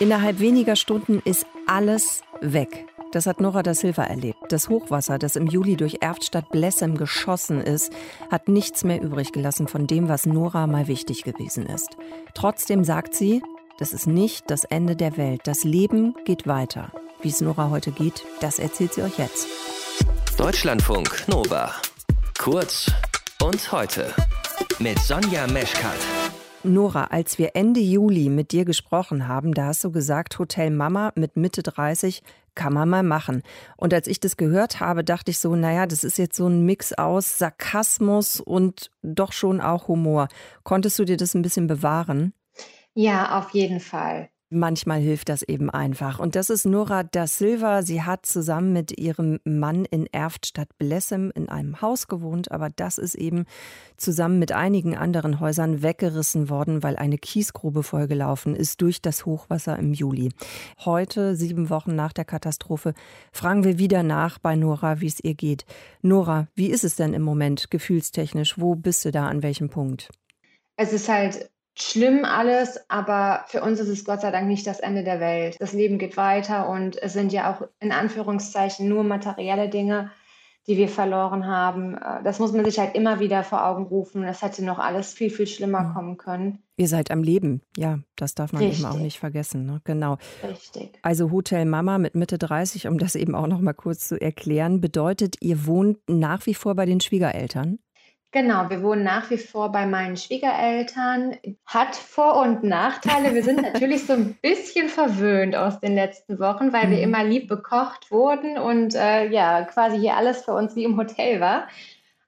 Innerhalb weniger Stunden ist alles weg. Das hat Nora da Silva erlebt. Das Hochwasser, das im Juli durch Erftstadt Blessem geschossen ist, hat nichts mehr übrig gelassen von dem, was Nora mal wichtig gewesen ist. Trotzdem sagt sie, das ist nicht das Ende der Welt. Das Leben geht weiter. Wie es Nora heute geht, das erzählt sie euch jetzt. Deutschlandfunk Nova. Kurz und heute mit Sonja Meschkat. Nora, als wir Ende Juli mit dir gesprochen haben, da hast du gesagt, Hotel Mama mit Mitte 30 kann man mal machen. Und als ich das gehört habe, dachte ich so, naja, das ist jetzt so ein Mix aus Sarkasmus und doch schon auch Humor. Konntest du dir das ein bisschen bewahren? Ja, auf jeden Fall. Manchmal hilft das eben einfach. Und das ist Nora da Silva. Sie hat zusammen mit ihrem Mann in Erftstadt Blessem in einem Haus gewohnt, aber das ist eben zusammen mit einigen anderen Häusern weggerissen worden, weil eine Kiesgrube vollgelaufen ist durch das Hochwasser im Juli. Heute, sieben Wochen nach der Katastrophe, fragen wir wieder nach bei Nora, wie es ihr geht. Nora, wie ist es denn im Moment gefühlstechnisch? Wo bist du da an welchem Punkt? Es ist halt schlimm alles, aber für uns ist es Gott sei Dank nicht das Ende der Welt. Das Leben geht weiter und es sind ja auch in Anführungszeichen nur materielle Dinge, die wir verloren haben. Äh, das muss man sich halt immer wieder vor Augen rufen. Das hätte noch alles viel, viel schlimmer mhm. kommen können. Ihr seid am Leben, ja, das darf man Richtig. eben auch nicht vergessen. Ne? Genau. Richtig. Also Hotel Mama mit Mitte 30, um das eben auch noch mal kurz zu erklären, bedeutet, ihr wohnt nach wie vor bei den Schwiegereltern? Genau, wir wohnen nach wie vor bei meinen Schwiegereltern. Hat Vor- und Nachteile. Wir sind natürlich so ein bisschen verwöhnt aus den letzten Wochen, weil wir mhm. immer lieb bekocht wurden und äh, ja, quasi hier alles für uns wie im Hotel war.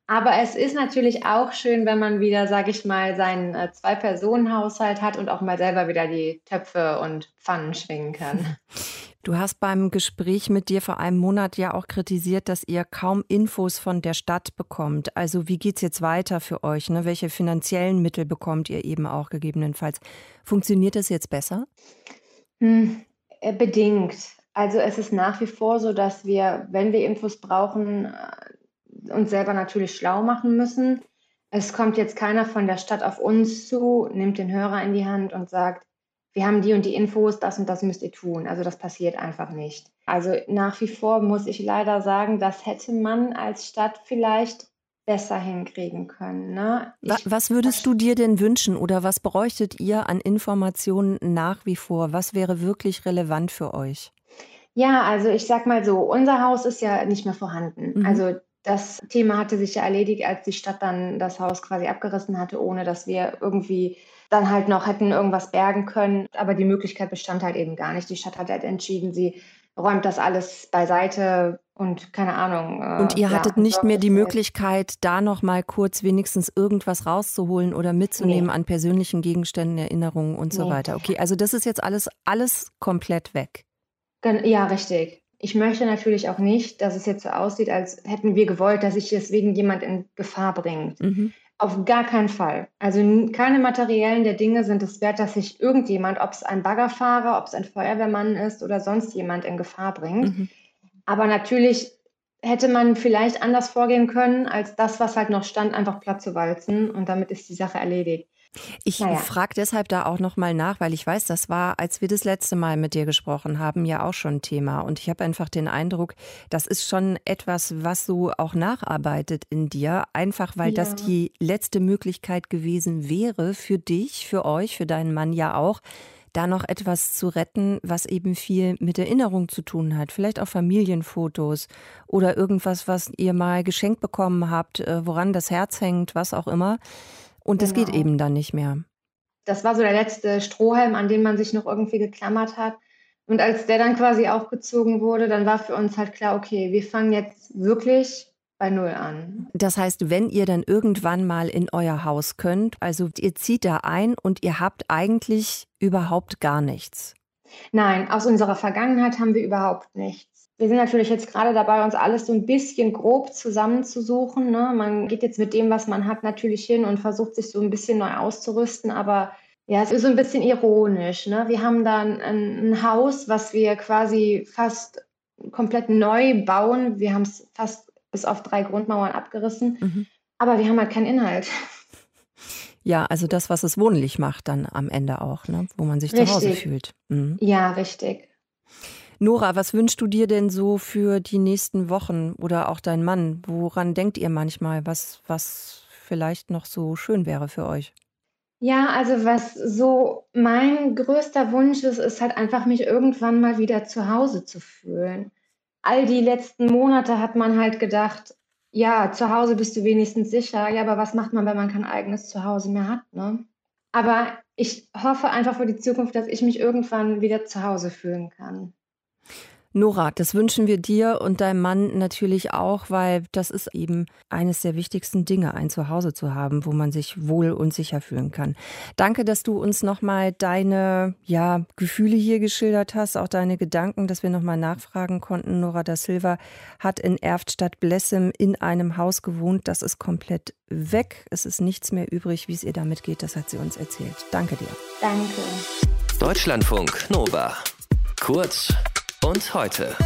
Aber es ist natürlich auch schön, wenn man wieder, sage ich mal, seinen äh, Zwei-Personen-Haushalt hat und auch mal selber wieder die Töpfe und Pfannen schwingen kann. Du hast beim Gespräch mit dir vor einem Monat ja auch kritisiert, dass ihr kaum Infos von der Stadt bekommt. Also wie geht es jetzt weiter für euch? Ne? Welche finanziellen Mittel bekommt ihr eben auch gegebenenfalls? Funktioniert das jetzt besser? Hm, äh, bedingt. Also es ist nach wie vor so, dass wir, wenn wir Infos brauchen, äh, uns selber natürlich schlau machen müssen. Es kommt jetzt keiner von der Stadt auf uns zu, nimmt den Hörer in die Hand und sagt, wir haben die und die Infos, das und das müsst ihr tun. Also das passiert einfach nicht. Also nach wie vor muss ich leider sagen, das hätte man als Stadt vielleicht besser hinkriegen können. Ne? Was würdest du dir denn wünschen oder was bräuchtet ihr an Informationen nach wie vor? Was wäre wirklich relevant für euch? Ja, also ich sag mal so, unser Haus ist ja nicht mehr vorhanden. Mhm. Also das Thema hatte sich ja erledigt, als die Stadt dann das Haus quasi abgerissen hatte, ohne dass wir irgendwie dann halt noch hätten irgendwas bergen können. Aber die Möglichkeit bestand halt eben gar nicht. Die Stadt hat halt entschieden, sie räumt das alles beiseite und keine Ahnung. Äh, und ihr ja, hattet nicht mehr die Möglichkeit, da noch mal kurz wenigstens irgendwas rauszuholen oder mitzunehmen nee. an persönlichen Gegenständen, Erinnerungen und so nee. weiter. Okay, also das ist jetzt alles, alles komplett weg. Ja, richtig. Ich möchte natürlich auch nicht, dass es jetzt so aussieht, als hätten wir gewollt, dass sich deswegen jemand in Gefahr bringt. Mhm. Auf gar keinen Fall. Also keine materiellen der Dinge sind es wert, dass sich irgendjemand, ob es ein Baggerfahrer, ob es ein Feuerwehrmann ist oder sonst jemand in Gefahr bringt. Mhm. Aber natürlich hätte man vielleicht anders vorgehen können, als das, was halt noch stand, einfach platt zu walzen. Und damit ist die Sache erledigt. Ich naja. frage deshalb da auch noch mal nach, weil ich weiß, das war, als wir das letzte Mal mit dir gesprochen haben, ja auch schon Thema. Und ich habe einfach den Eindruck, das ist schon etwas, was so auch nacharbeitet in dir, einfach weil ja. das die letzte Möglichkeit gewesen wäre für dich, für euch, für deinen Mann ja auch, da noch etwas zu retten, was eben viel mit Erinnerung zu tun hat. Vielleicht auch Familienfotos oder irgendwas, was ihr mal geschenkt bekommen habt, äh, woran das Herz hängt, was auch immer. Und das genau. geht eben dann nicht mehr. Das war so der letzte Strohhalm, an den man sich noch irgendwie geklammert hat. Und als der dann quasi aufgezogen wurde, dann war für uns halt klar, okay, wir fangen jetzt wirklich bei Null an. Das heißt, wenn ihr dann irgendwann mal in euer Haus könnt, also ihr zieht da ein und ihr habt eigentlich überhaupt gar nichts. Nein, aus unserer Vergangenheit haben wir überhaupt nichts. Wir sind natürlich jetzt gerade dabei, uns alles so ein bisschen grob zusammenzusuchen. Ne? Man geht jetzt mit dem, was man hat, natürlich hin und versucht sich so ein bisschen neu auszurüsten, aber ja, es ist so ein bisschen ironisch. Ne? Wir haben da ein, ein Haus, was wir quasi fast komplett neu bauen. Wir haben es fast bis auf drei Grundmauern abgerissen, mhm. aber wir haben halt keinen Inhalt. Ja, also das, was es wohnlich macht dann am Ende auch, ne? wo man sich richtig. zu Hause fühlt. Mhm. Ja, richtig. Nora, was wünschst du dir denn so für die nächsten Wochen oder auch dein Mann? Woran denkt ihr manchmal, was, was vielleicht noch so schön wäre für euch? Ja, also was so mein größter Wunsch ist, ist halt einfach mich irgendwann mal wieder zu Hause zu fühlen. All die letzten Monate hat man halt gedacht, ja, zu Hause bist du wenigstens sicher. Ja, aber was macht man, wenn man kein eigenes Zuhause mehr hat, ne? Aber ich hoffe einfach für die Zukunft, dass ich mich irgendwann wieder zu Hause fühlen kann. Nora, das wünschen wir dir und deinem Mann natürlich auch, weil das ist eben eines der wichtigsten Dinge, ein Zuhause zu haben, wo man sich wohl und sicher fühlen kann. Danke, dass du uns nochmal deine ja, Gefühle hier geschildert hast, auch deine Gedanken, dass wir nochmal nachfragen konnten. Nora da Silva hat in Erftstadt Blessem in einem Haus gewohnt. Das ist komplett weg. Es ist nichts mehr übrig. Wie es ihr damit geht, das hat sie uns erzählt. Danke dir. Danke. Deutschlandfunk Nova. Kurz und heute.